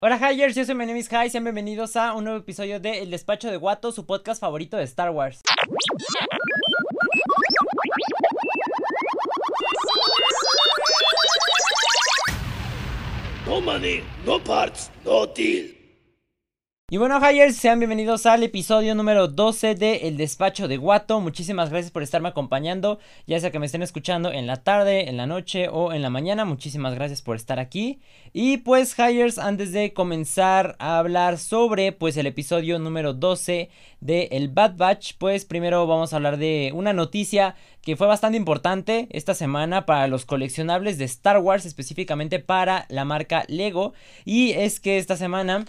Hola Hyers, yo soy my name is sean bienvenidos a un nuevo episodio de El Despacho de Guato, su podcast favorito de Star Wars. No money, no parts, no deal. Y bueno, Hyers, sean bienvenidos al episodio número 12 de El Despacho de Guato. Muchísimas gracias por estarme acompañando, ya sea que me estén escuchando en la tarde, en la noche o en la mañana. Muchísimas gracias por estar aquí. Y pues, Hyers, antes de comenzar a hablar sobre pues el episodio número 12 de El Bad Batch, pues primero vamos a hablar de una noticia que fue bastante importante esta semana para los coleccionables de Star Wars, específicamente para la marca Lego. Y es que esta semana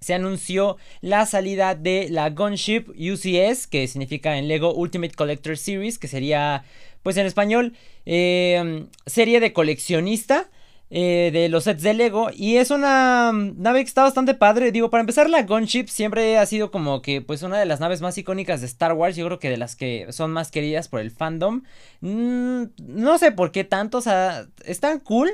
se anunció la salida de la Gunship UCS, que significa en Lego Ultimate Collector Series, que sería, pues en español, eh, serie de coleccionista. Eh, de los sets de Lego. Y es una nave que está bastante padre. Digo para empezar la Gunship siempre ha sido como que pues una de las naves más icónicas de Star Wars. Yo creo que de las que son más queridas por el fandom. Mm, no sé por qué tanto. O sea están cool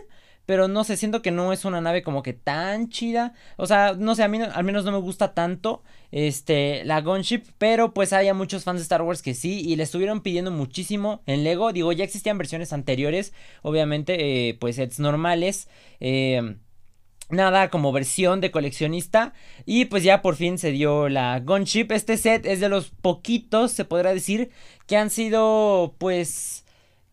pero no sé, siento que no es una nave como que tan chida. O sea, no sé, a mí al menos no me gusta tanto este, la Gunship, pero pues hay muchos fans de Star Wars que sí, y le estuvieron pidiendo muchísimo en Lego. Digo, ya existían versiones anteriores, obviamente, eh, pues sets normales. Eh, nada como versión de coleccionista y pues ya por fin se dio la Gunship. Este set es de los poquitos, se podrá decir, que han sido pues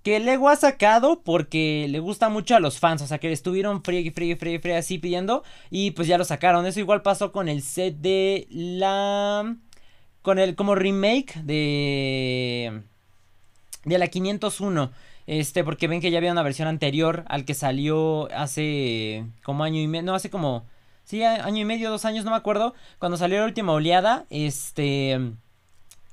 que Lego ha sacado porque le gusta mucho a los fans, o sea que estuvieron friegue, friegue, friegue, friegue así pidiendo y pues ya lo sacaron. Eso igual pasó con el set de la... con el como remake de... de la 501. Este, porque ven que ya había una versión anterior al que salió hace como año y medio, no, hace como, sí, año y medio, dos años, no me acuerdo, cuando salió la última oleada, este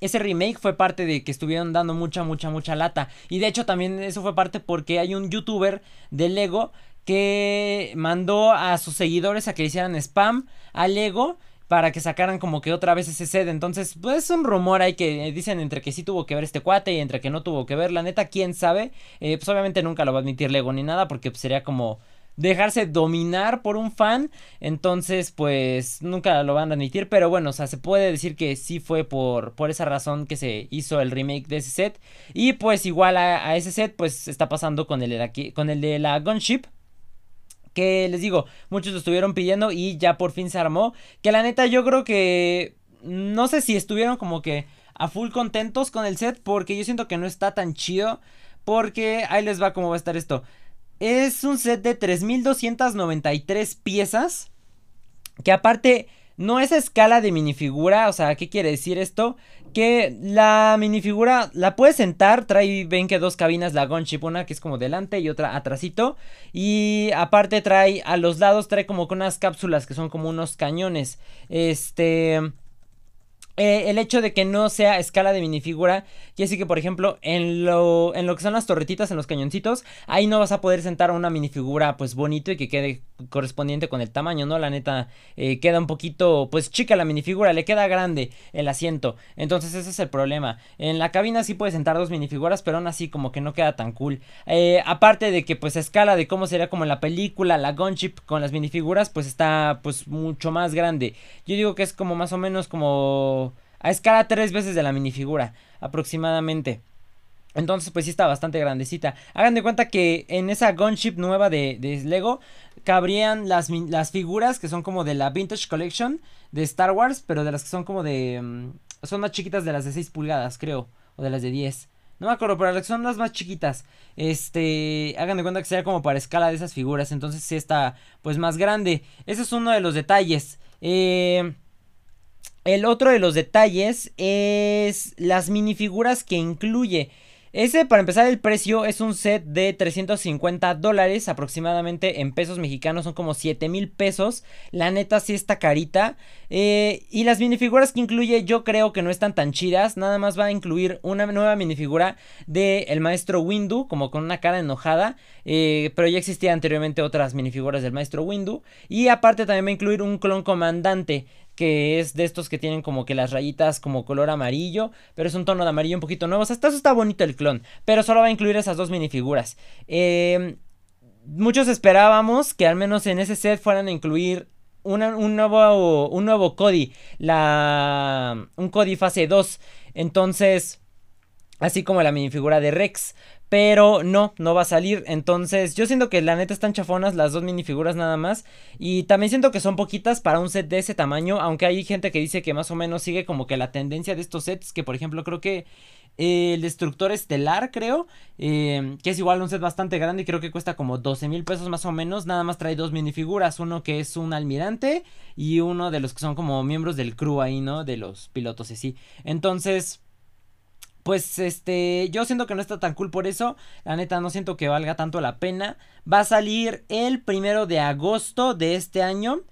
ese remake fue parte de que estuvieron dando mucha, mucha, mucha lata. Y de hecho también eso fue parte porque hay un youtuber de Lego que mandó a sus seguidores a que hicieran spam a Lego para que sacaran como que otra vez ese set. Entonces, pues es un rumor ahí que dicen entre que sí tuvo que ver este cuate y entre que no tuvo que ver. La neta, quién sabe. Eh, pues obviamente nunca lo va a admitir Lego ni nada porque pues, sería como dejarse dominar por un fan. Entonces, pues nunca lo van a admitir. Pero bueno, o sea, se puede decir que sí fue por, por esa razón que se hizo el remake de ese set. Y pues igual a, ese set, pues está pasando con el, de la, con el de la Gunship. Que les digo, muchos lo estuvieron pidiendo y ya por fin se armó. Que la neta yo creo que... No sé si estuvieron como que a full contentos con el set. Porque yo siento que no está tan chido. Porque ahí les va cómo va a estar esto. Es un set de 3293 piezas. Que aparte no es escala de minifigura. O sea, ¿qué quiere decir esto? Que la minifigura la puedes sentar. Trae, ven que dos cabinas la Gunship. Una que es como delante y otra atrásito. Y aparte trae a los lados, trae como con unas cápsulas que son como unos cañones. Este... Eh, el hecho de que no sea escala de minifigura, quiere decir que, por ejemplo, en lo, en lo que son las torretitas, en los cañoncitos, ahí no vas a poder sentar una minifigura, pues bonito y que quede correspondiente con el tamaño, ¿no? La neta, eh, queda un poquito, pues chica la minifigura, le queda grande el asiento. Entonces, ese es el problema. En la cabina sí puedes sentar dos minifiguras, pero aún así, como que no queda tan cool. Eh, aparte de que, pues, a escala de cómo sería como en la película, la Gunship con las minifiguras, pues está, pues, mucho más grande. Yo digo que es como más o menos como a escala tres veces de la minifigura, aproximadamente. Entonces, pues sí está bastante grandecita. Hagan de cuenta que en esa Gunship nueva de, Lego cabrían las, las, figuras que son como de la Vintage Collection de Star Wars, pero de las que son como de... Mm, son más chiquitas de las de 6 pulgadas, creo, o de las de 10. No me acuerdo, pero son las más chiquitas. Este, hagan de cuenta que sea como para escala de esas figuras, entonces sí está pues más grande. Ese es uno de los detalles. Eh... El otro de los detalles es las minifiguras que incluye. Ese, para empezar, el precio es un set de 350 dólares aproximadamente en pesos mexicanos, son como 7 mil pesos. La neta sí está carita. Eh, y las minifiguras que incluye yo creo que no están tan chidas. Nada más va a incluir una nueva minifigura de el maestro Windu, como con una cara enojada. Eh, pero ya existían anteriormente otras minifiguras del maestro Windu. Y aparte también va a incluir un clon comandante que es de estos que tienen como que las rayitas como color amarillo, pero es un tono de amarillo un poquito nuevo. O sea, hasta eso está bonito el clon, pero solo va a incluir esas dos minifiguras. Eh, muchos esperábamos que al menos en ese set fueran a incluir un, nuevo, un nuevo Cody, la, un Cody fase 2. Entonces, así como la minifigura de Rex. Pero no, no va a salir. Entonces, yo siento que la neta están chafonas las dos minifiguras nada más. Y también siento que son poquitas para un set de ese tamaño. Aunque hay gente que dice que más o menos sigue como que la tendencia de estos sets. Que por ejemplo, creo que el Destructor Estelar, creo. Eh, que es igual un set bastante grande y creo que cuesta como 12 mil pesos más o menos. Nada más trae dos minifiguras. Uno que es un almirante y uno de los que son como miembros del crew ahí, ¿no? De los pilotos y así. Entonces pues este, yo siento que no está tan cool por eso. La neta, no siento que valga tanto la pena. Va a salir el primero de agosto de este año.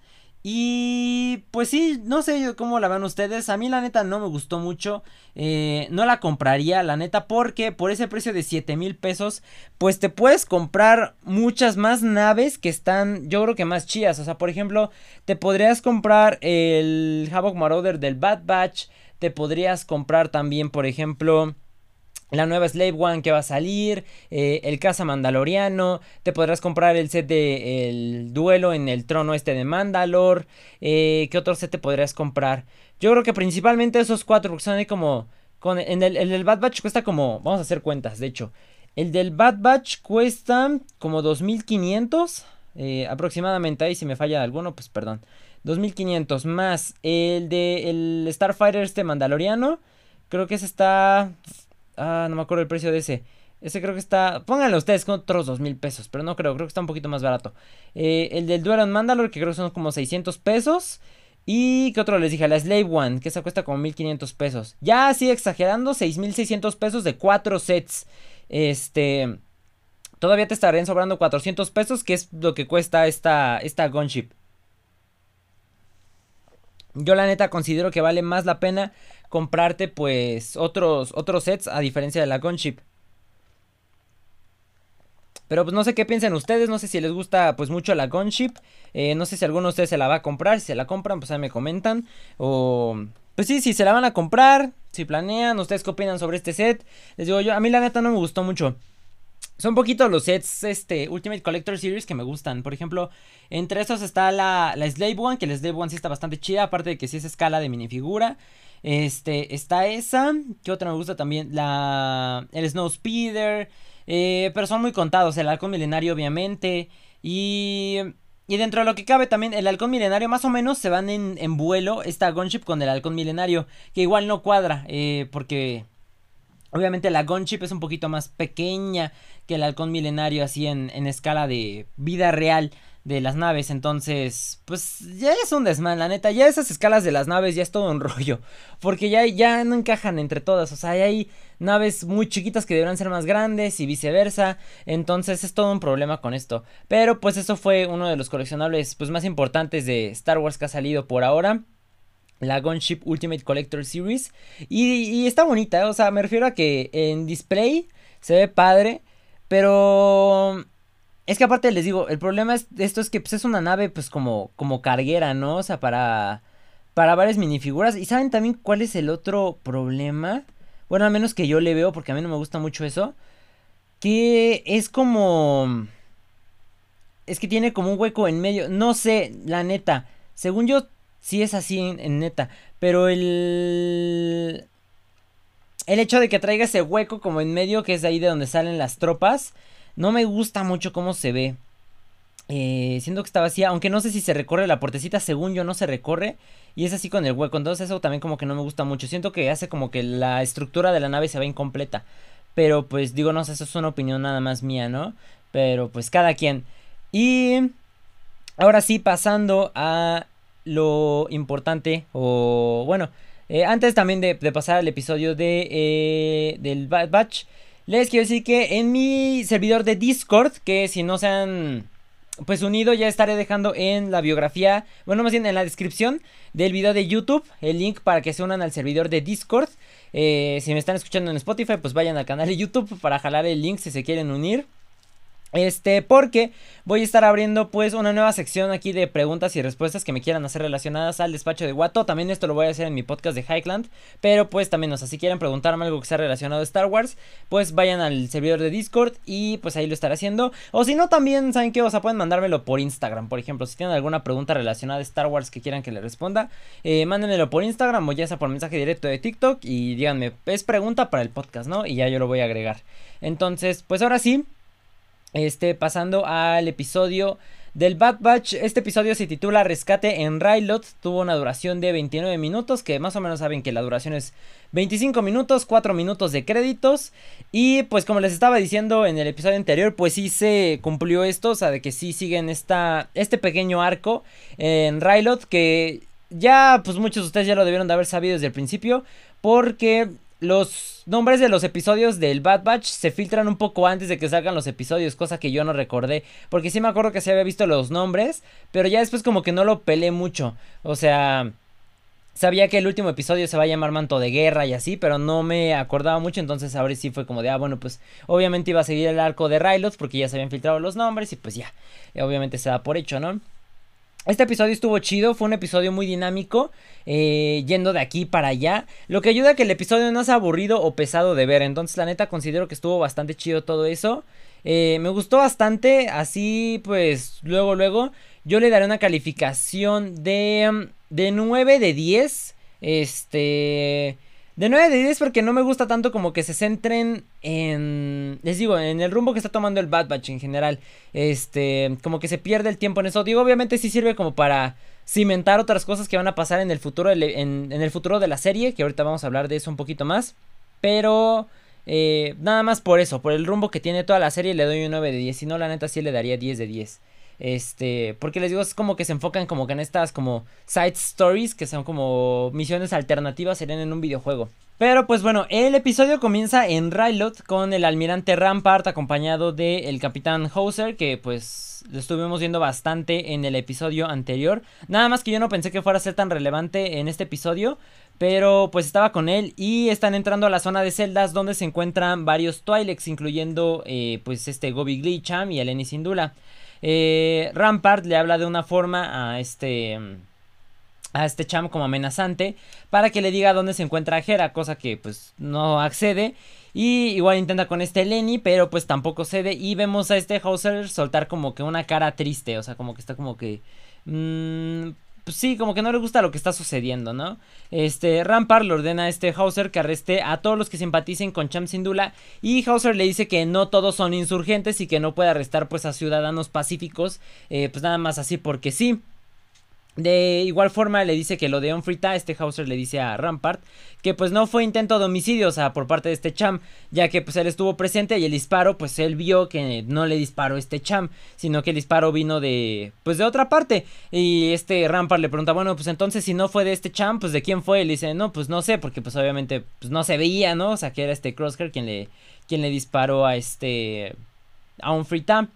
Y pues sí, no sé cómo la van ustedes. A mí la neta no me gustó mucho. Eh, no la compraría, la neta, porque por ese precio de 7 mil pesos, pues te puedes comprar muchas más naves que están, yo creo que más chidas. O sea, por ejemplo, te podrías comprar el Havoc Marauder del Bad Batch. Te podrías comprar también, por ejemplo, la nueva Slave One que va a salir, eh, el Caza Mandaloriano, te podrás comprar el set de el duelo en el trono este de Mandalor, eh, ¿qué otro set te podrías comprar? Yo creo que principalmente esos cuatro, porque son ahí como, con, en el, el del Bad Batch cuesta como, vamos a hacer cuentas, de hecho, el del Bad Batch cuesta como 2500 eh, aproximadamente, ahí si me falla alguno, pues perdón. 2500 más el de el Starfighter este mandaloriano. Creo que ese está... Ah, no me acuerdo el precio de ese. Ese creo que está... Pónganlo ustedes con otros 2000 pesos. Pero no creo, creo que está un poquito más barato. Eh, el del Duel Mandalore que creo que son como 600 pesos. Y que otro les dije, la Slave One, que esa cuesta como 1500 pesos. Ya así exagerando, 6600 pesos de 4 sets. Este... Todavía te estarían sobrando 400 pesos, que es lo que cuesta esta, esta Gunship. Yo la neta considero que vale más la pena comprarte pues otros, otros sets a diferencia de la Gunship. Pero pues no sé qué piensan ustedes, no sé si les gusta pues mucho la Gunship. Eh, no sé si alguno de ustedes se la va a comprar, si se la compran pues ahí me comentan. O pues sí, si se la van a comprar, si planean, ustedes qué opinan sobre este set. Les digo yo, a mí la neta no me gustó mucho. Son poquitos los sets, este, Ultimate Collector Series que me gustan. Por ejemplo, entre esos está la, la Slave One, que la Slave One sí está bastante chida, aparte de que sí es escala de minifigura. Este, está esa, que otra me gusta también, la, el Snow Speeder. Eh, pero son muy contados, el halcón milenario obviamente. Y, y dentro de lo que cabe también, el halcón milenario más o menos se van en, en vuelo esta gunship con el halcón milenario, que igual no cuadra, eh, porque obviamente la gunship es un poquito más pequeña que el halcón milenario así en, en escala de vida real de las naves. Entonces, pues ya es un desmán, la neta. Ya esas escalas de las naves ya es todo un rollo. Porque ya, ya no encajan entre todas. O sea, hay naves muy chiquitas que deberán ser más grandes y viceversa. Entonces es todo un problema con esto. Pero pues eso fue uno de los coleccionables pues, más importantes de Star Wars que ha salido por ahora. La Gunship Ultimate Collector Series. Y, está bonita, ¿eh? o sea, me refiero a que en display se ve padre. Pero es que aparte les digo, el problema es, esto es que pues, es una nave pues como, como carguera, ¿no? O sea, para, para varias minifiguras. ¿Y saben también cuál es el otro problema? Bueno, al menos que yo le veo, porque a mí no me gusta mucho eso. Que es como... Es que tiene como un hueco en medio. No sé, la neta. Según yo, sí es así en neta. Pero el el hecho de que traiga ese hueco como en medio, que es ahí de donde salen las tropas, no me gusta mucho cómo se ve. Eh, siento que está vacía, aunque no sé si se recorre la puertecita, según yo no se recorre. Y es así con el hueco, entonces eso también como que no me gusta mucho. Siento que hace como que la estructura de la nave se ve incompleta. Pero pues digo, no sé, eso es una opinión nada más mía, ¿no? Pero pues cada quien. Y ahora sí, pasando a lo importante, o bueno, eh, antes también de, pasar al episodio de, eh, del Batch, les quiero decir que en mi servidor de Discord, que si no se han pues unido ya estaré dejando en la biografía, bueno más bien en la descripción del video de YouTube, el link para que se unan al servidor de Discord. Eh, si me están escuchando en Spotify, pues vayan al canal de YouTube para jalar el link si se quieren unir. Este, porque voy a estar abriendo pues una nueva sección aquí de preguntas y respuestas que me quieran hacer relacionadas al despacho de Watto. También esto lo voy a hacer en mi podcast de Highland. Pero pues también, o sea, si quieren preguntarme algo que sea relacionado a Star Wars, pues vayan al servidor de Discord y pues ahí lo estaré haciendo. O si no, también, ¿saben qué? O sea, pueden mandármelo por Instagram, por ejemplo. Si tienen alguna pregunta relacionada a Star Wars que quieran que le responda, eh, mándenmelo por Instagram o ya sea por mensaje directo de TikTok y díganme, es pregunta para el podcast, ¿no? Y ya yo lo voy a agregar. Entonces, pues ahora sí. Este, pasando al episodio del Bad Batch. Este episodio se titula Rescate en Rylot. Tuvo una duración de 29 minutos, que más o menos saben que la duración es 25 minutos, 4 minutos de créditos. Y pues como les estaba diciendo en el episodio anterior, pues sí se cumplió esto, o sea, de que sí siguen esta, este pequeño arco en Rylot, que ya pues muchos de ustedes ya lo debieron de haber sabido desde el principio, porque los nombres de los episodios del Bad Batch se filtran un poco antes de que salgan los episodios, cosa que yo no recordé. Porque sí me acuerdo que se había visto los nombres, pero ya después como que no lo pelé mucho. O sea, sabía que el último episodio se va a llamar Manto de Guerra y así, pero no me acordaba mucho, entonces ahora sí fue como de, ah, bueno, pues obviamente iba a seguir el arco de Rylots porque ya se habían filtrado los nombres y pues ya, obviamente se da por hecho, ¿no? Este episodio estuvo chido, fue un episodio muy dinámico, eh, yendo de aquí para allá, lo que ayuda a que el episodio no sea aburrido o pesado de ver, entonces la neta considero que estuvo bastante chido todo eso, eh, me gustó bastante, así pues luego luego yo le daré una calificación de, de 9 de 10, este... De 9 de 10 porque no me gusta tanto como que se centren en... Les digo, en el rumbo que está tomando el Bad Batch en general. Este... Como que se pierde el tiempo en eso. Digo, obviamente sí sirve como para cimentar otras cosas que van a pasar en el futuro, en, el futuro de la serie. Que ahorita vamos a hablar de eso un poquito más. Pero... Eh, nada más por eso, por el rumbo que tiene toda la serie le doy un 9 de 10. Si no, la neta sí le daría 10 de 10. Este, porque les digo, es como que se enfocan como que en estas como side stories, que son como misiones alternativas, serían en un videojuego. Pero pues bueno, el episodio comienza en Rylot con el almirante Rampart acompañado del capitán Hauser, que pues lo estuvimos viendo bastante en el episodio anterior. Nada más que yo no pensé que fuera a ser tan relevante en este episodio, pero pues estaba con él y están entrando a la zona de celdas donde se encuentran varios Twi'leks, incluyendo eh, pues este Gobi Glicham y Eleni Sindula. Eh, Rampart le habla de una forma a este a este cham como amenazante para que le diga dónde se encuentra Hera, cosa que pues no accede. Y igual intenta con este Lenny, pero pues tampoco cede. Y vemos a este Hauser soltar como que una cara triste, o sea, como que está como que mmm, pues sí, como que no le gusta lo que está sucediendo, ¿no? Este, Rampart le ordena a este Hauser que arreste a todos los que simpaticen con Cham Sindula y Hauser le dice que no todos son insurgentes y que no puede arrestar pues a ciudadanos pacíficos, eh, pues nada más así porque sí. De igual forma le dice que lo de Onfrita, este Hauser le dice a Rampart que pues no fue intento de homicidio, o sea, por parte de este Cham, ya que pues él estuvo presente y el disparo, pues él vio que no le disparó este Cham, sino que el disparo vino de pues de otra parte. Y este Rampart le pregunta, bueno, pues entonces si no fue de este Cham, pues de quién fue? Y le dice, no, pues no sé, porque pues obviamente pues no se veía, ¿no? O sea, que era este Crosshair quien le, quien le disparó a este a Onfrita.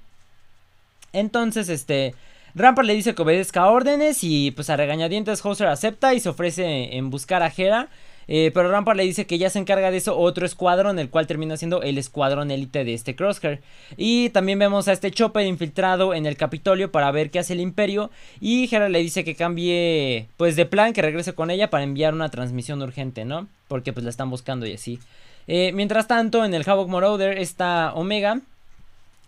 Entonces, este Rampart le dice que obedezca órdenes y pues a regañadientes Hauser acepta y se ofrece en buscar a Hera. Eh, pero Rampart le dice que ya se encarga de eso otro escuadrón, el cual termina siendo el escuadrón élite de este Crosshair. Y también vemos a este Chopper infiltrado en el Capitolio para ver qué hace el Imperio. Y Hera le dice que cambie pues de plan, que regrese con ella para enviar una transmisión urgente, ¿no? Porque pues la están buscando y así. Eh, mientras tanto, en el Havoc Marauder está Omega.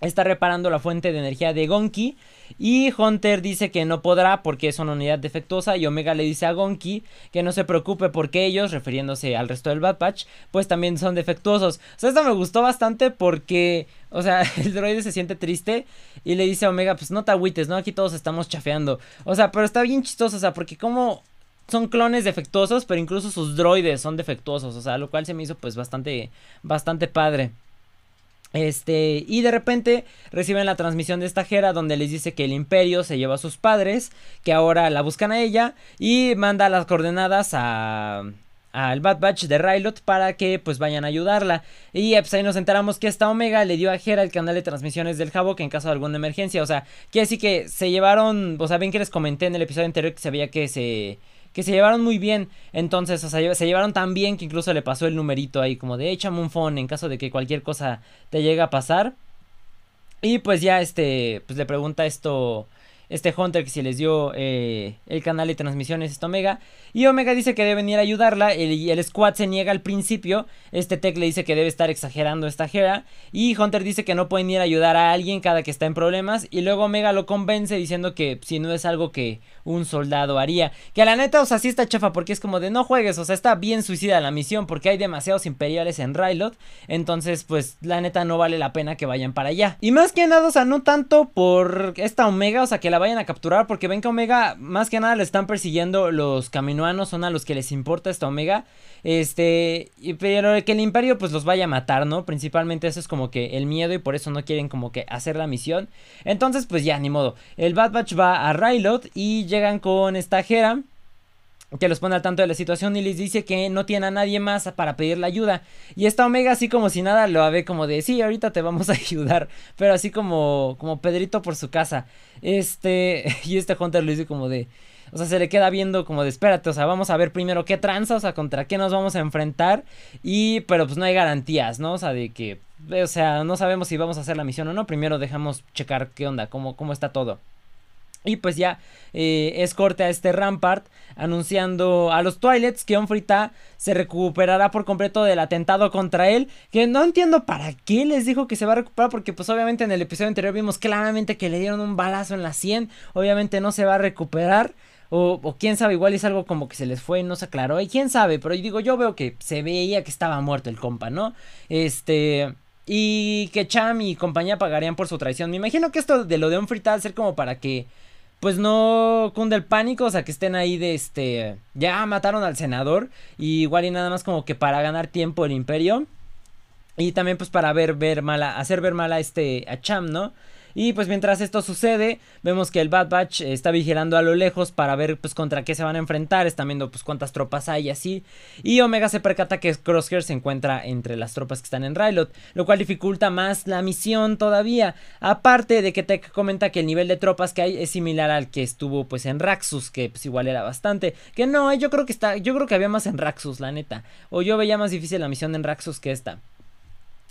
Está reparando la fuente de energía de Gonki. Y Hunter dice que no podrá porque es una unidad defectuosa. Y Omega le dice a Gonki que no se preocupe porque ellos, refiriéndose al resto del Bad Patch, pues también son defectuosos. O sea, esto me gustó bastante porque, o sea, el droide se siente triste y le dice a Omega, pues no te agüites, ¿no? Aquí todos estamos chafeando. O sea, pero está bien chistoso, o sea, porque como son clones defectuosos, pero incluso sus droides son defectuosos, o sea, lo cual se me hizo pues bastante, bastante padre. Este, y de repente reciben la transmisión de esta Jera donde les dice que el imperio se lleva a sus padres, que ahora la buscan a ella y manda las coordenadas a al Bad Batch de Rylot para que pues vayan a ayudarla. Y pues ahí nos enteramos que esta Omega le dio a Jera el canal de transmisiones del Havoc en caso de alguna emergencia. O sea, quiere decir que se llevaron, o sea, ven que les comenté en el episodio anterior que se que se que se llevaron muy bien. Entonces, o sea, se llevaron tan bien que incluso le pasó el numerito ahí, como de échame un phone en caso de que cualquier cosa te llegue a pasar. Y pues ya este, pues le pregunta esto este Hunter que si les dio eh, el canal de transmisiones este Omega. Y Omega dice que debe venir a ayudarla. El, el squad se niega al principio. Este Tech le dice que debe estar exagerando esta Hera. Y Hunter dice que no pueden ir a ayudar a alguien cada que está en problemas. Y luego Omega lo convence diciendo que si no es algo que un soldado haría. Que a la neta, o sea, sí está chafa porque es como de no juegues. O sea, está bien suicida la misión porque hay demasiados imperiales en Rylot. Entonces, pues la neta no vale la pena que vayan para allá. Y más que nada, o sea, no tanto por esta Omega, o sea, que la vayan a capturar porque ven que Omega más que nada le están persiguiendo los caminoanos, son a los que les importa esta Omega. Este, pero que el imperio pues los vaya a matar, ¿no? Principalmente eso es como que el miedo y por eso no quieren como que hacer la misión. Entonces pues ya, ni modo. El Bad Batch va a Rylot y llegan con esta Jera que los pone al tanto de la situación y les dice que no tiene a nadie más para pedirle ayuda. Y esta Omega así como si nada lo ve como de, sí, ahorita te vamos a ayudar, pero así como como Pedrito por su casa. Este, y este Hunter lo dice como de, o sea, se le queda viendo como de, espérate, o sea, vamos a ver primero qué tranza, o sea, contra qué nos vamos a enfrentar y pero pues no hay garantías, ¿no? O sea, de que o sea, no sabemos si vamos a hacer la misión o no, primero dejamos checar qué onda, cómo cómo está todo. Y pues ya eh, es corte a este Rampart anunciando a los Twilets que Onfrita se recuperará por completo del atentado contra él. Que no entiendo para qué les dijo que se va a recuperar porque pues obviamente en el episodio anterior vimos claramente que le dieron un balazo en la 100. Obviamente no se va a recuperar. O, o, quién sabe, igual es algo como que se les fue no se aclaró. Y quién sabe, pero yo digo, yo veo que se veía que estaba muerto el compa, ¿no? Este... Y que Cham y compañía pagarían por su traición. Me imagino que esto de lo de Onfrita va a ser como para que pues no cunde el pánico, o sea, que estén ahí de este, ya mataron al senador, y igual y nada más como que para ganar tiempo el imperio, y también pues para ver, ver mala, hacer ver mal a este, a Cham, ¿no? Y pues mientras esto sucede, vemos que el Bad Batch está vigilando a lo lejos para ver pues contra qué se van a enfrentar, están viendo pues cuántas tropas hay y así. Y Omega se percata que Crosshair se encuentra entre las tropas que están en Rylot, lo cual dificulta más la misión todavía. Aparte de que Tech comenta que el nivel de tropas que hay es similar al que estuvo pues en Raxus, que pues igual era bastante. Que no, yo creo que está, yo creo que había más en Raxus, la neta. O yo veía más difícil la misión en Raxus que esta.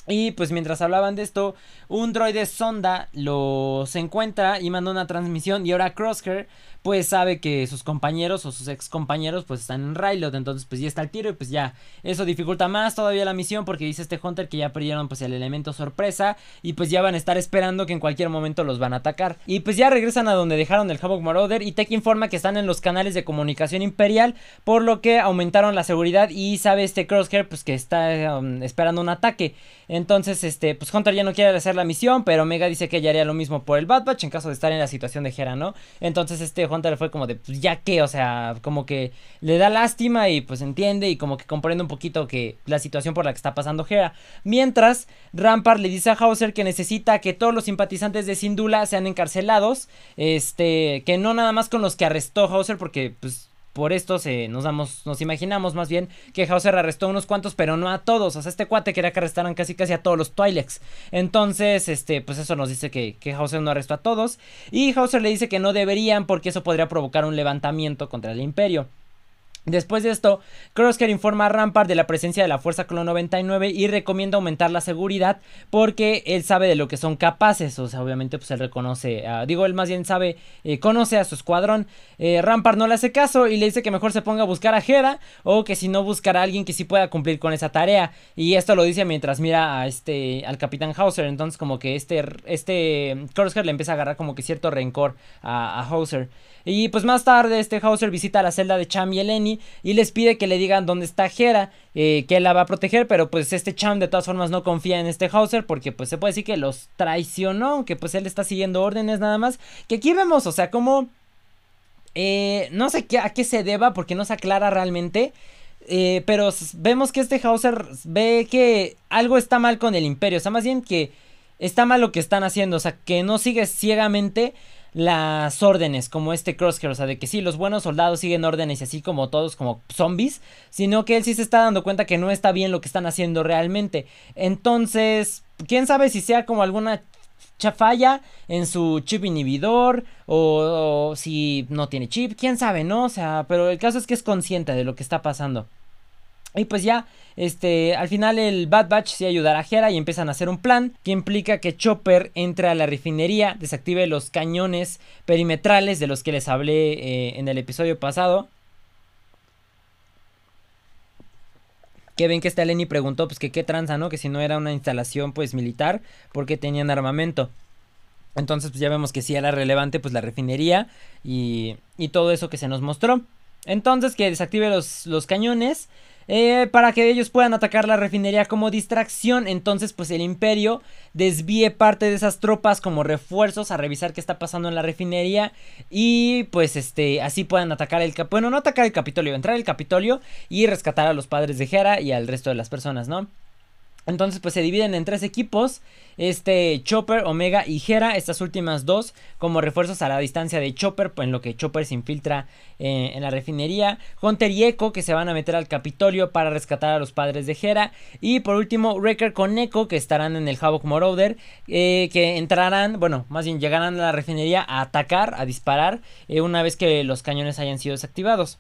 Y pues mientras hablaban de esto, un droide sonda los encuentra y manda una transmisión. Y ahora Crosshair pues sabe que sus compañeros o sus ex compañeros pues están en Rylot, entonces pues ya está el tiro y pues ya. Eso dificulta más todavía la misión porque dice este Hunter que ya perdieron pues el elemento sorpresa. Y pues ya van a estar esperando que en cualquier momento los van a atacar. Y pues ya regresan a donde dejaron el Havoc Marauder. Y Tech informa que están en los canales de comunicación imperial por lo que aumentaron la seguridad. Y sabe este Crosshair pues que está um, esperando un ataque. Entonces este pues Hunter ya no quiere hacer la misión pero Mega dice que ella haría lo mismo por el Bad Batch en caso de estar en la situación de Hera, ¿no? Entonces este Hunter fue como de, pues ya que, o sea, como que le da lástima y pues entiende y como que comprende un poquito que la situación por la que está pasando Hera. Mientras, Rampart le dice a Hauser que necesita que todos los simpatizantes de Sindula sean encarcelados, este, que no nada más con los que arrestó Hauser porque pues por esto se, nos damos, nos imaginamos más bien que Hauser arrestó a unos cuantos, pero no a todos. O sea, este cuate quería que arrestaran casi casi a todos los Twi'leks. Entonces, este, pues eso nos dice que, que Hauser no arrestó a todos. Y Hauser le dice que no deberían porque eso podría provocar un levantamiento contra el imperio. Después de esto, Crosshair informa a Rampart de la presencia de la Fuerza Clon 99 y recomienda aumentar la seguridad porque él sabe de lo que son capaces. O sea, obviamente, pues él reconoce, digo, él más bien sabe, eh, conoce a su escuadrón. Eh, Rampart no le hace caso y le dice que mejor se ponga a buscar a Hera o que si no buscará a alguien que sí pueda cumplir con esa tarea. Y esto lo dice mientras mira a este, al Capitán Hauser. Entonces, como que este, este Crosshair le empieza a agarrar como que cierto rencor a, a Hauser. Y pues más tarde este Hauser visita la celda de Cham y Eleni y les pide que le digan dónde está Hera, eh, que la va a proteger, pero pues este Cham de todas formas no confía en este Hauser porque pues se puede decir que los traicionó, aunque pues él está siguiendo órdenes nada más. Que aquí vemos, o sea, como... Eh, no sé qué, a qué se deba porque no se aclara realmente. Eh, pero vemos que este Hauser ve que algo está mal con el imperio. O sea, más bien que está mal lo que están haciendo. O sea, que no sigue ciegamente las órdenes, como este Crosshair, o sea, de que sí, los buenos soldados siguen órdenes y así como todos, como zombies, sino que él sí se está dando cuenta que no está bien lo que están haciendo realmente. Entonces, quién sabe si sea como alguna chafalla en su chip inhibidor o, o, si no tiene chip, quién sabe, ¿no? O sea, pero el caso es que es consciente de lo que está pasando. Y pues ya, este, al final el Bad Batch sí ayudará a Hera y empiezan a hacer un plan que implica que Chopper entre a la refinería, desactive los cañones perimetrales de los que les hablé eh, en el episodio pasado. Que ven que esta Lenny preguntó pues que qué tranza, ¿no? Que si no era una instalación pues militar, porque tenían armamento. Entonces pues ya vemos que sí era relevante pues la refinería y, y todo eso que se nos mostró. Entonces que desactive los, los cañones eh, para que ellos puedan atacar la refinería como distracción. Entonces, pues el imperio desvíe parte de esas tropas como refuerzos a revisar qué está pasando en la refinería. Y pues este, así puedan atacar el... Bueno, no atacar el Capitolio, entrar al Capitolio y rescatar a los padres de Hera y al resto de las personas, ¿no? Entonces pues se dividen en tres equipos, este Chopper, Omega y Hera, estas últimas dos como refuerzos a la distancia de Chopper, en lo que Chopper se infiltra eh, en la refinería, Hunter y Echo que se van a meter al Capitolio para rescatar a los padres de Hera y por último Wrecker con Echo que estarán en el Havoc Marauder, eh, que entrarán, bueno, más bien llegarán a la refinería a atacar, a disparar eh, una vez que los cañones hayan sido desactivados.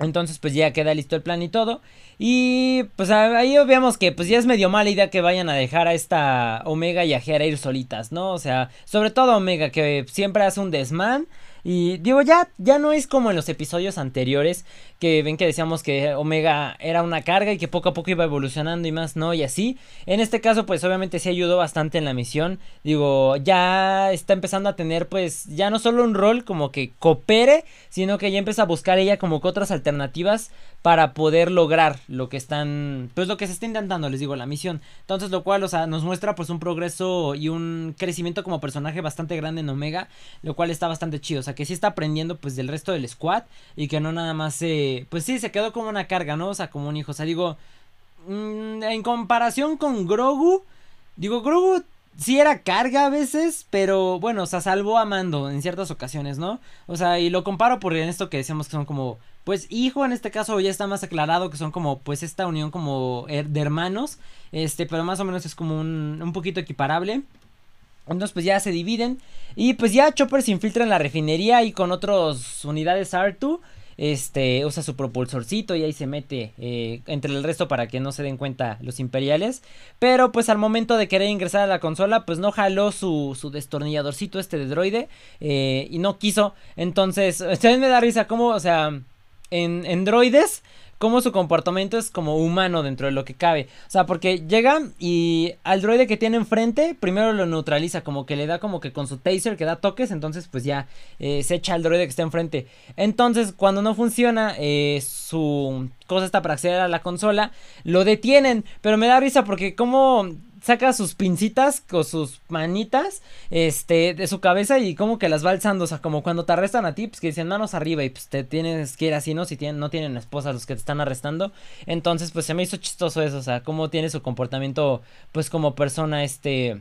Entonces pues ya queda listo el plan y todo. Y pues ahí vemos que pues ya es medio mala idea que vayan a dejar a esta Omega y a Hera ir solitas, ¿no? O sea, sobre todo Omega que siempre hace un desmán. Y digo, ya, ya no es como en los episodios anteriores que ven que decíamos que Omega era una carga y que poco a poco iba evolucionando y más, ¿no? Y así. En este caso, pues obviamente sí ayudó bastante en la misión. Digo, ya está empezando a tener, pues, ya no solo un rol como que coopere, sino que ya empieza a buscar ella como que otras alternativas para poder lograr lo que están, pues lo que se está intentando, les digo, la misión. Entonces, lo cual, o sea, nos muestra pues un progreso y un crecimiento como personaje bastante grande en Omega, lo cual está bastante chido, o sea, que sí está aprendiendo pues del resto del squad y que no nada más se pues sí, se quedó como una carga, ¿no? O sea, como un hijo. O sea, digo, mm, en comparación con Grogu, digo, Grogu sí era carga a veces, pero bueno, o sea, salvó a Mando en ciertas ocasiones, ¿no? O sea, y lo comparo por esto que decíamos que son como, pues hijo en este caso ya está más aclarado que son como, pues esta unión como de hermanos, este, pero más o menos es como un, un poquito equiparable. Entonces pues ya se dividen y pues ya Chopper se infiltra en la refinería y con otras unidades R2 este, usa su propulsorcito y ahí se mete eh, entre el resto para que no se den cuenta los imperiales. Pero pues al momento de querer ingresar a la consola, pues no jaló su, su destornilladorcito este de droide eh, y no quiso. Entonces, también me da risa como, o sea, en, en droides cómo su comportamiento es como humano dentro de lo que cabe. O sea, porque llega y al droide que tiene enfrente, primero lo neutraliza, como que le da como que con su taser que da toques, entonces pues ya eh, se echa al droide que está enfrente. Entonces, cuando no funciona eh, su cosa está para acceder a la consola, lo detienen, pero me da risa porque como saca sus pincitas con sus manitas este de su cabeza y como que las va alzando, o sea, como cuando te arrestan a ti, pues que dicen manos arriba y pues te tienes que ir así, ¿no? Si tienen, no tienen esposa los que te están arrestando. Entonces, pues se me hizo chistoso eso, o sea, cómo tiene su comportamiento pues como persona este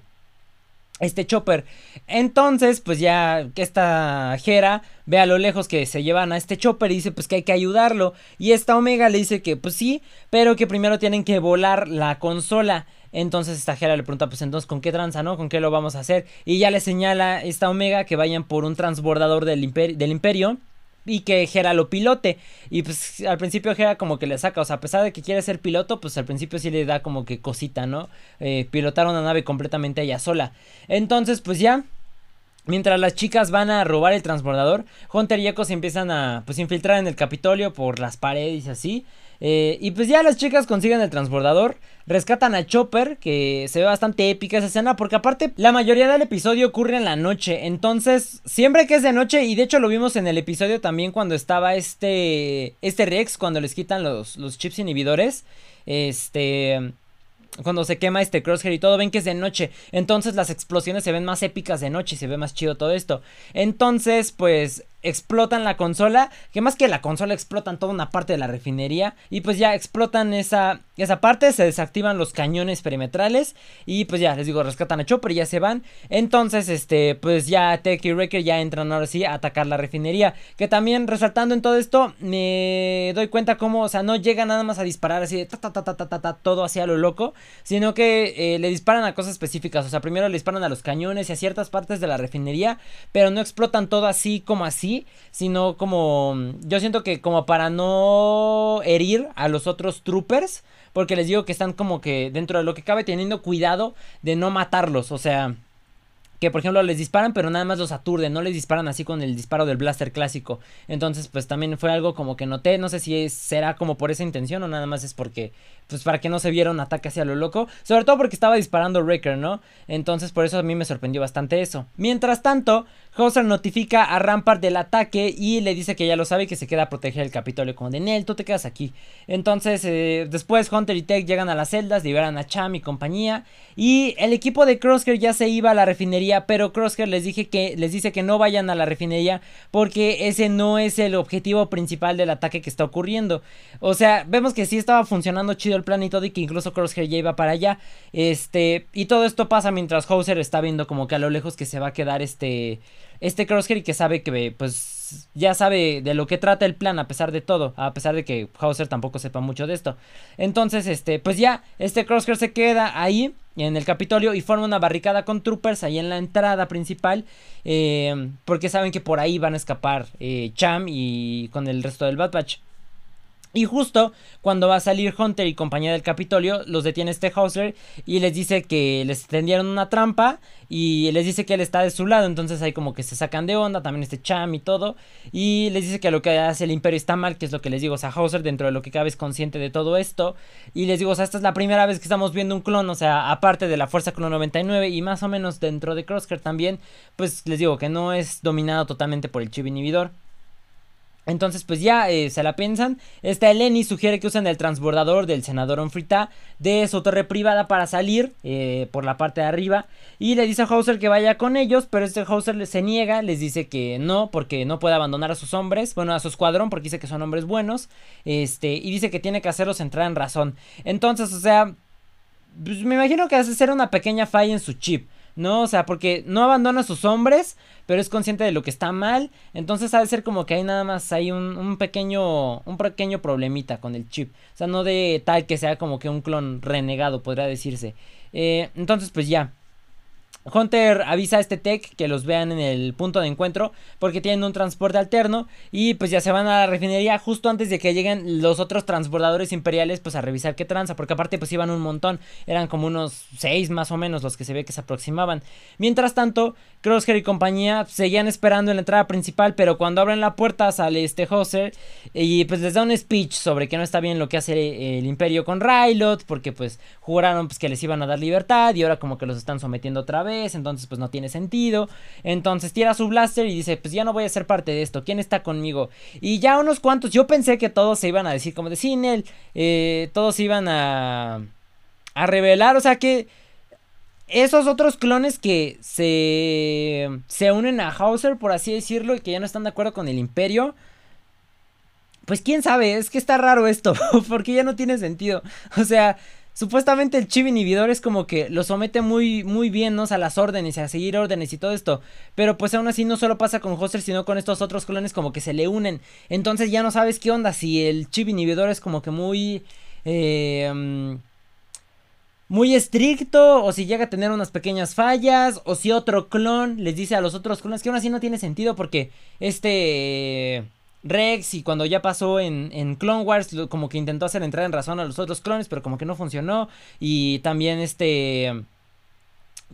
este Chopper. Entonces, pues ya que esta Jera ve a lo lejos que se llevan a este Chopper y dice pues que hay que ayudarlo. Y esta Omega le dice que pues sí, pero que primero tienen que volar la consola. Entonces esta Jera le pregunta, pues entonces, ¿con qué tranza, no? ¿Con qué lo vamos a hacer? Y ya le señala esta Omega que vayan por un transbordador del, del Imperio y que Jera lo pilote. Y pues al principio Jera como que le saca, o sea, a pesar de que quiere ser piloto, pues al principio sí le da como que cosita, ¿no? Eh, pilotar una nave completamente ella sola. Entonces, pues ya. Mientras las chicas van a robar el transbordador, Hunter y Echo se empiezan a pues infiltrar en el Capitolio por las paredes y así. Eh, y pues ya las chicas consiguen el transbordador, rescatan a Chopper, que se ve bastante épica esa escena, porque aparte la mayoría del episodio ocurre en la noche, entonces siempre que es de noche, y de hecho lo vimos en el episodio también cuando estaba este, este Rex, cuando les quitan los, los chips inhibidores, este cuando se quema este crosshair y todo, ven que es de noche. Entonces las explosiones se ven más épicas de noche y se ve más chido todo esto. Entonces, pues explotan la consola, que más que la consola explotan toda una parte de la refinería y pues ya explotan esa, esa parte, se desactivan los cañones perimetrales y pues ya les digo, rescatan a Chopper y ya se van. Entonces, este, pues ya Tech y Wrecker ya entran ahora sí a atacar la refinería, que también resaltando en todo esto me doy cuenta cómo, o sea, no llega nada más a disparar así de ta ta ta ta ta ta, todo hacia lo loco, sino que eh, le disparan a cosas específicas, o sea, primero le disparan a los cañones y a ciertas partes de la refinería, pero no explotan todo así como así sino como yo siento que como para no herir a los otros troopers, porque les digo que están como que dentro de lo que cabe teniendo cuidado de no matarlos, o sea, que por ejemplo les disparan pero nada más los aturden, no les disparan así con el disparo del blaster clásico. Entonces pues también fue algo como que noté, no sé si será como por esa intención o nada más es porque pues para que no se viera un ataque hacia lo loco, sobre todo porque estaba disparando Wrecker, ¿no? Entonces por eso a mí me sorprendió bastante eso. Mientras tanto, Hauser notifica a Rampart del ataque y le dice que ya lo sabe y que se queda a proteger el Capitolio como de Nel, tú te quedas aquí. Entonces eh, después Hunter y Tech llegan a las celdas, liberan a Cham y compañía y el equipo de Crosshair ya se iba a la refinería, pero Crosshair les, dije que, les dice que no vayan a la refinería porque ese no es el objetivo principal del ataque que está ocurriendo. O sea, vemos que sí estaba funcionando chido el plan y todo y que incluso Crosshair ya iba para allá. Este, y todo esto pasa mientras Hauser está viendo como que a lo lejos que se va a quedar este este Crosshair y que sabe que pues ya sabe de lo que trata el plan a pesar de todo, a pesar de que Hauser tampoco sepa mucho de esto. Entonces, este, pues ya, este Crosshair se queda ahí en el Capitolio y forma una barricada con troopers ahí en la entrada principal, eh, porque saben que por ahí van a escapar eh, Cham y con el resto del Bad Batch. Y justo cuando va a salir Hunter y compañía del Capitolio, los detiene este Hauser y les dice que les tendieron una trampa y les dice que él está de su lado, entonces ahí como que se sacan de onda, también este Cham y todo, y les dice que lo que hace el Imperio está mal, que es lo que les digo, o sea, Hauser dentro de lo que cabe es consciente de todo esto, y les digo, o sea, esta es la primera vez que estamos viendo un clon, o sea, aparte de la Fuerza Clon 99 y más o menos dentro de Crosshair también, pues les digo que no es dominado totalmente por el chip inhibidor. Entonces, pues ya eh, se la piensan. Esta Eleni sugiere que usen el transbordador del senador Onfrita de su torre privada para salir eh, por la parte de arriba. Y le dice a Hauser que vaya con ellos, pero este Hauser se niega, les dice que no, porque no puede abandonar a sus hombres, bueno, a su escuadrón, porque dice que son hombres buenos. Este, y dice que tiene que hacerlos entrar en razón. Entonces, o sea, pues me imagino que hace ser una pequeña falla en su chip. ¿No? O sea, porque no abandona a sus hombres, pero es consciente de lo que está mal. Entonces ha de ser como que hay nada más hay un, pequeño un pequeño problemita con el chip. O sea, no de tal que sea como que un clon renegado, podría decirse. Eh, entonces, pues ya. Hunter avisa a este tech que los vean en el punto de encuentro porque tienen un transporte alterno y pues ya se van a la refinería justo antes de que lleguen los otros transbordadores imperiales pues a revisar qué tranza porque aparte pues iban un montón, eran como unos seis más o menos los que se ve que se aproximaban. Mientras tanto, Crosshair y compañía seguían esperando en la entrada principal pero cuando abren la puerta sale este Hoser y pues les da un speech sobre que no está bien lo que hace el imperio con Rylot porque pues juraron pues que les iban a dar libertad y ahora como que los están sometiendo otra vez entonces pues no tiene sentido. Entonces tira su blaster y dice, pues ya no voy a ser parte de esto, ¿quién está conmigo? Y ya unos cuantos, yo pensé que todos se iban a decir como de, sí, Nel, eh, todos iban a, a revelar, o sea que esos otros clones que se, se unen a Hauser, por así decirlo, y que ya no están de acuerdo con el imperio. Pues quién sabe, es que está raro esto, porque ya no tiene sentido. O sea, Supuestamente el chip inhibidor es como que lo somete muy, muy bien, ¿no? a las órdenes, a seguir órdenes y todo esto. Pero pues aún así no solo pasa con Hoster, sino con estos otros clones como que se le unen. Entonces ya no sabes qué onda, si el chip inhibidor es como que muy... Eh, mm, muy estricto, o si llega a tener unas pequeñas fallas, o si otro clon les dice a los otros clones que aún así no tiene sentido porque este... Rex y cuando ya pasó en, en Clone Wars como que intentó hacer entrar en razón a los otros clones pero como que no funcionó. Y también este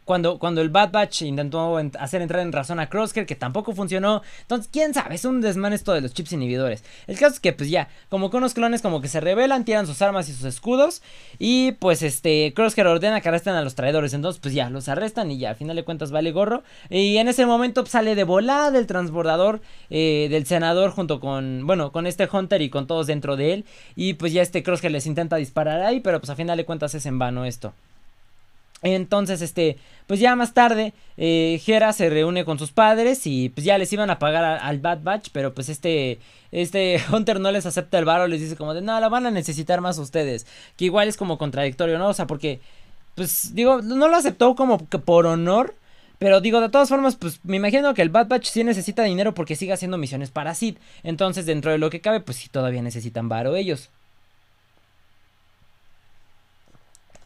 cuando, cuando el Bad Batch intentó hacer entrar en razón a Crosshair, que tampoco funcionó. Entonces, quién sabe, es un desman esto de los chips inhibidores. El caso es que, pues ya, como que unos clones como que se rebelan, tiran sus armas y sus escudos. Y pues este, Crosshair ordena que arresten a los traidores. Entonces, pues ya, los arrestan y ya, al final de cuentas vale gorro. Y en ese momento pues, sale de volada el transbordador eh, del senador junto con, bueno, con este Hunter y con todos dentro de él. Y pues ya este Crosshair les intenta disparar ahí, pero pues a final de cuentas es en vano esto. Entonces, este, pues ya más tarde, eh, Hera se reúne con sus padres y pues ya les iban a pagar al Bad Batch, pero pues este, este Hunter no les acepta el varo, les dice como de, no, la van a necesitar más ustedes, que igual es como contradictorio, ¿no? O sea, porque, pues digo, no lo aceptó como que por honor, pero digo, de todas formas, pues me imagino que el Bad Batch sí necesita dinero porque sigue haciendo misiones para Sid, entonces dentro de lo que cabe, pues sí todavía necesitan varo ellos.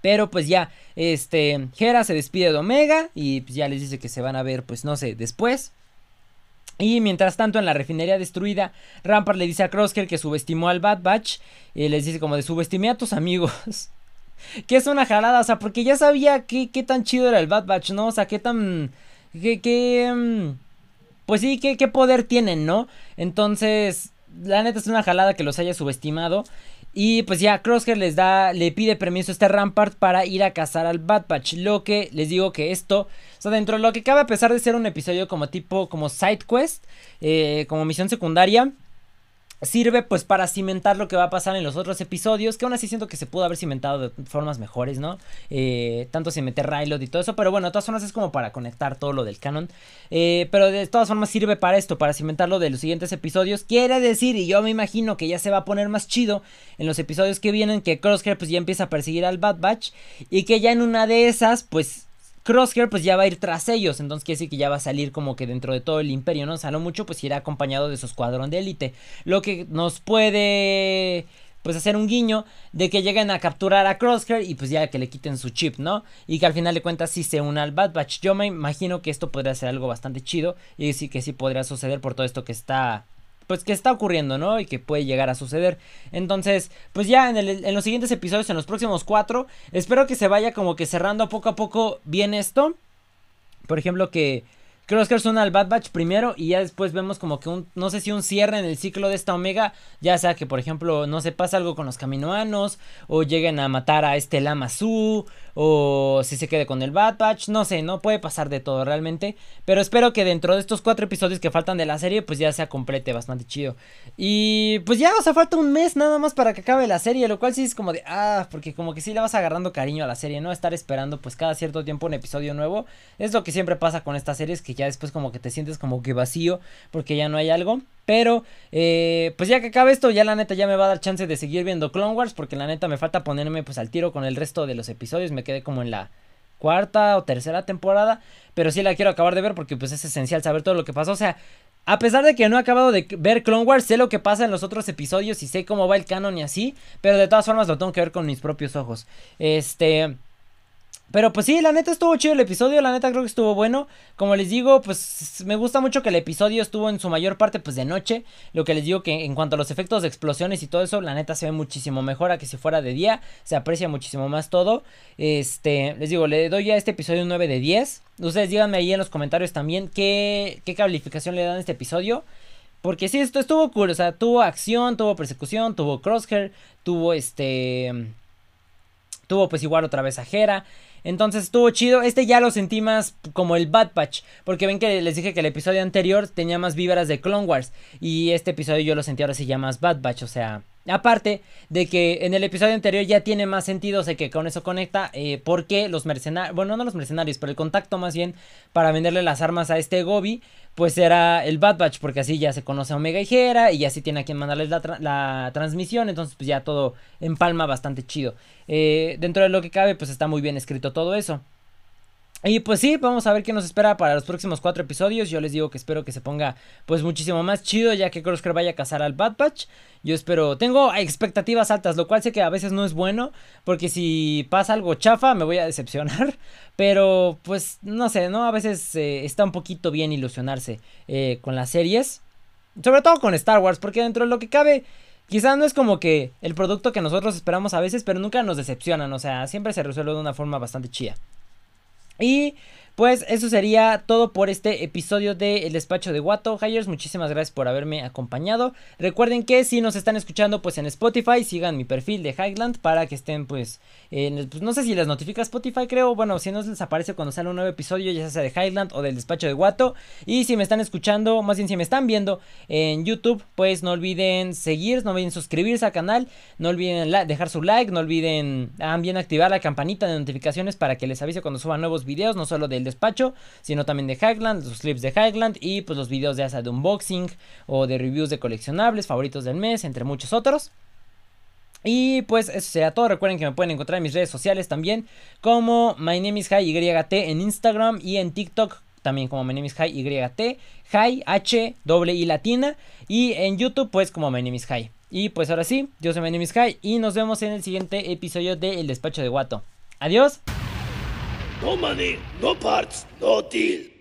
Pero pues ya, este, Hera se despide de Omega y pues ya les dice que se van a ver, pues no sé, después. Y mientras tanto, en la refinería destruida, Rampart le dice a Crosshair que subestimó al Bad Batch. Y les dice como de subestimé a tus amigos. que es una jalada, o sea, porque ya sabía qué, qué tan chido era el Bad Batch, ¿no? O sea, qué tan... qué, qué mm, pues sí, qué, qué poder tienen, ¿no? Entonces, la neta es una jalada que los haya subestimado. Y pues ya Crosshair les da, le pide permiso a este Rampart para ir a cazar al Bad Batch. Lo que les digo que esto, o sea, dentro de lo que cabe, a pesar de ser un episodio como tipo, como side quest, eh, como misión secundaria, sirve pues para cimentar lo que va a pasar en los otros episodios, que aún así siento que se pudo haber cimentado de formas mejores, ¿no? Eh, tanto sin meter Rylot y todo eso, pero bueno, de todas formas es como para conectar todo lo del canon. Eh, pero de todas formas sirve para esto, para cimentar lo de los siguientes episodios. Quiere decir, y yo me imagino que ya se va a poner más chido en los episodios que vienen, que Crosshair pues ya empieza a perseguir al Bad Batch y que ya en una de esas pues Crosshair pues ya va a ir tras ellos, entonces quiere decir que ya va a salir como que dentro de todo el imperio, ¿no? O sea, no mucho pues irá acompañado de su escuadrón de élite, lo que nos puede pues hacer un guiño de que lleguen a capturar a Crosshair y pues ya que le quiten su chip, ¿no? Y que al final de cuentas sí se una al Bad Batch. Yo me imagino que esto podría ser algo bastante chido y sí que sí podría suceder por todo esto que está pues que está ocurriendo, ¿no? Y que puede llegar a suceder. Entonces, pues ya en, los siguientes episodios, en los próximos cuatro, espero que se vaya como que cerrando poco a poco bien esto. Por ejemplo, que Que suena al Bad Batch primero y ya después vemos como que un, no sé si un cierre en el ciclo de esta Omega, ya sea que por ejemplo no se pasa algo con los caminoanos o lleguen a matar a este Lama Su o si se quede con el Bad Batch, no sé, no puede pasar de todo realmente, pero espero que dentro de estos cuatro episodios que faltan de la serie pues ya sea complete, bastante chido. Y pues ya, o sea, falta un mes nada más para que acabe la serie, lo cual sí es como de, ah, porque como que sí le vas agarrando cariño a la serie, ¿no? Estar esperando pues cada cierto tiempo un episodio nuevo, es lo que siempre pasa con estas series que ya después como que te sientes como que vacío porque ya no hay algo. Pero, eh, pues ya que acabe esto, ya la neta ya me va a dar chance de seguir viendo Clone Wars porque la neta me falta ponerme pues al tiro con el resto de los episodios. Me quedé como en la cuarta o tercera temporada, pero sí la quiero acabar de ver porque pues es esencial saber todo lo que pasó. O sea, a pesar de que no he acabado de ver Clone Wars, sé lo que pasa en los otros episodios y sé cómo va el canon y así, pero de todas formas lo tengo que ver con mis propios ojos. Este... Pero pues sí, la neta estuvo chido el episodio, la neta creo que estuvo bueno. Como les digo, pues me gusta mucho que el episodio estuvo en su mayor parte pues de noche. Lo que les digo que en cuanto a los efectos de explosiones y todo eso, la neta se ve muchísimo mejor a que si fuera de día. Se aprecia muchísimo más todo. Este, les digo, le doy a este episodio un 9 de 10. Ustedes díganme ahí en los comentarios también qué, qué calificación le dan a este episodio. Porque sí, esto estuvo cool, o sea, tuvo acción, tuvo persecución, tuvo crosshair, tuvo este... Tuvo pues igual otra vez a Jera. Entonces estuvo chido. Este ya lo sentí más como el Bad Patch. Porque ven que les dije que el episodio anterior tenía más víveras de Clone Wars. Y este episodio yo lo sentí ahora se llama más Bad Batch. O sea, aparte de que en el episodio anterior ya tiene más sentido. Sé que con eso conecta. Eh, porque los mercenarios. Bueno, no los mercenarios, pero el contacto más bien para venderle las armas a este Gobi pues era el Bad Batch, porque así ya se conoce a Omega y Gera, y así tiene a quien mandarles la, transmisión, entonces pues ya todo empalma bastante chido. Eh, dentro de lo que cabe, pues está muy bien escrito todo eso. Y pues sí, vamos a ver qué nos espera para los próximos cuatro episodios. Yo les digo que espero que se ponga pues muchísimo más chido ya que Crosshair vaya a cazar al Bad Batch. Yo espero, tengo expectativas altas, lo cual sé que a veces no es bueno porque si pasa algo chafa me voy a decepcionar. Pero pues no sé, ¿no? A veces eh, está un poquito bien ilusionarse eh, con las series. Sobre todo con Star Wars porque dentro de lo que cabe... Quizás no es como que el producto que nosotros esperamos a veces, pero nunca nos decepcionan, o sea, siempre se resuelve de una forma bastante chida. Y pues eso sería todo por este episodio de El Despacho de Guato. Hires, muchísimas gracias por haberme acompañado. Recuerden que si nos están escuchando pues en Spotify, sigan mi perfil de Highland para que estén pues, pues, no sé si les notifica Spotify creo. Bueno, si no les aparece cuando sale un nuevo episodio, ya sea de Highland o del Despacho de Guato. Y si me están escuchando, más bien si me están viendo en YouTube, pues no olviden seguir, no olviden suscribirse al canal, no olviden dejar su like, no olviden también activar la campanita de notificaciones para que les avise cuando suban nuevos videos, no solo del despacho, sino también de Highland, los clips de Highland y pues los videos de asa de unboxing o de reviews de coleccionables, favoritos del mes, entre muchos otros. Y pues eso sería todo. Recuerden que me pueden encontrar en mis redes sociales también como My Name is YT en Instagram y en TikTok también como My Name is YT, Hi H doble I latina y en YouTube pues como My Name is Y pues ahora sí, yo soy My Name is y nos vemos en el siguiente episodio de El Despacho de Guato. Adiós. No money, no parts, no deal.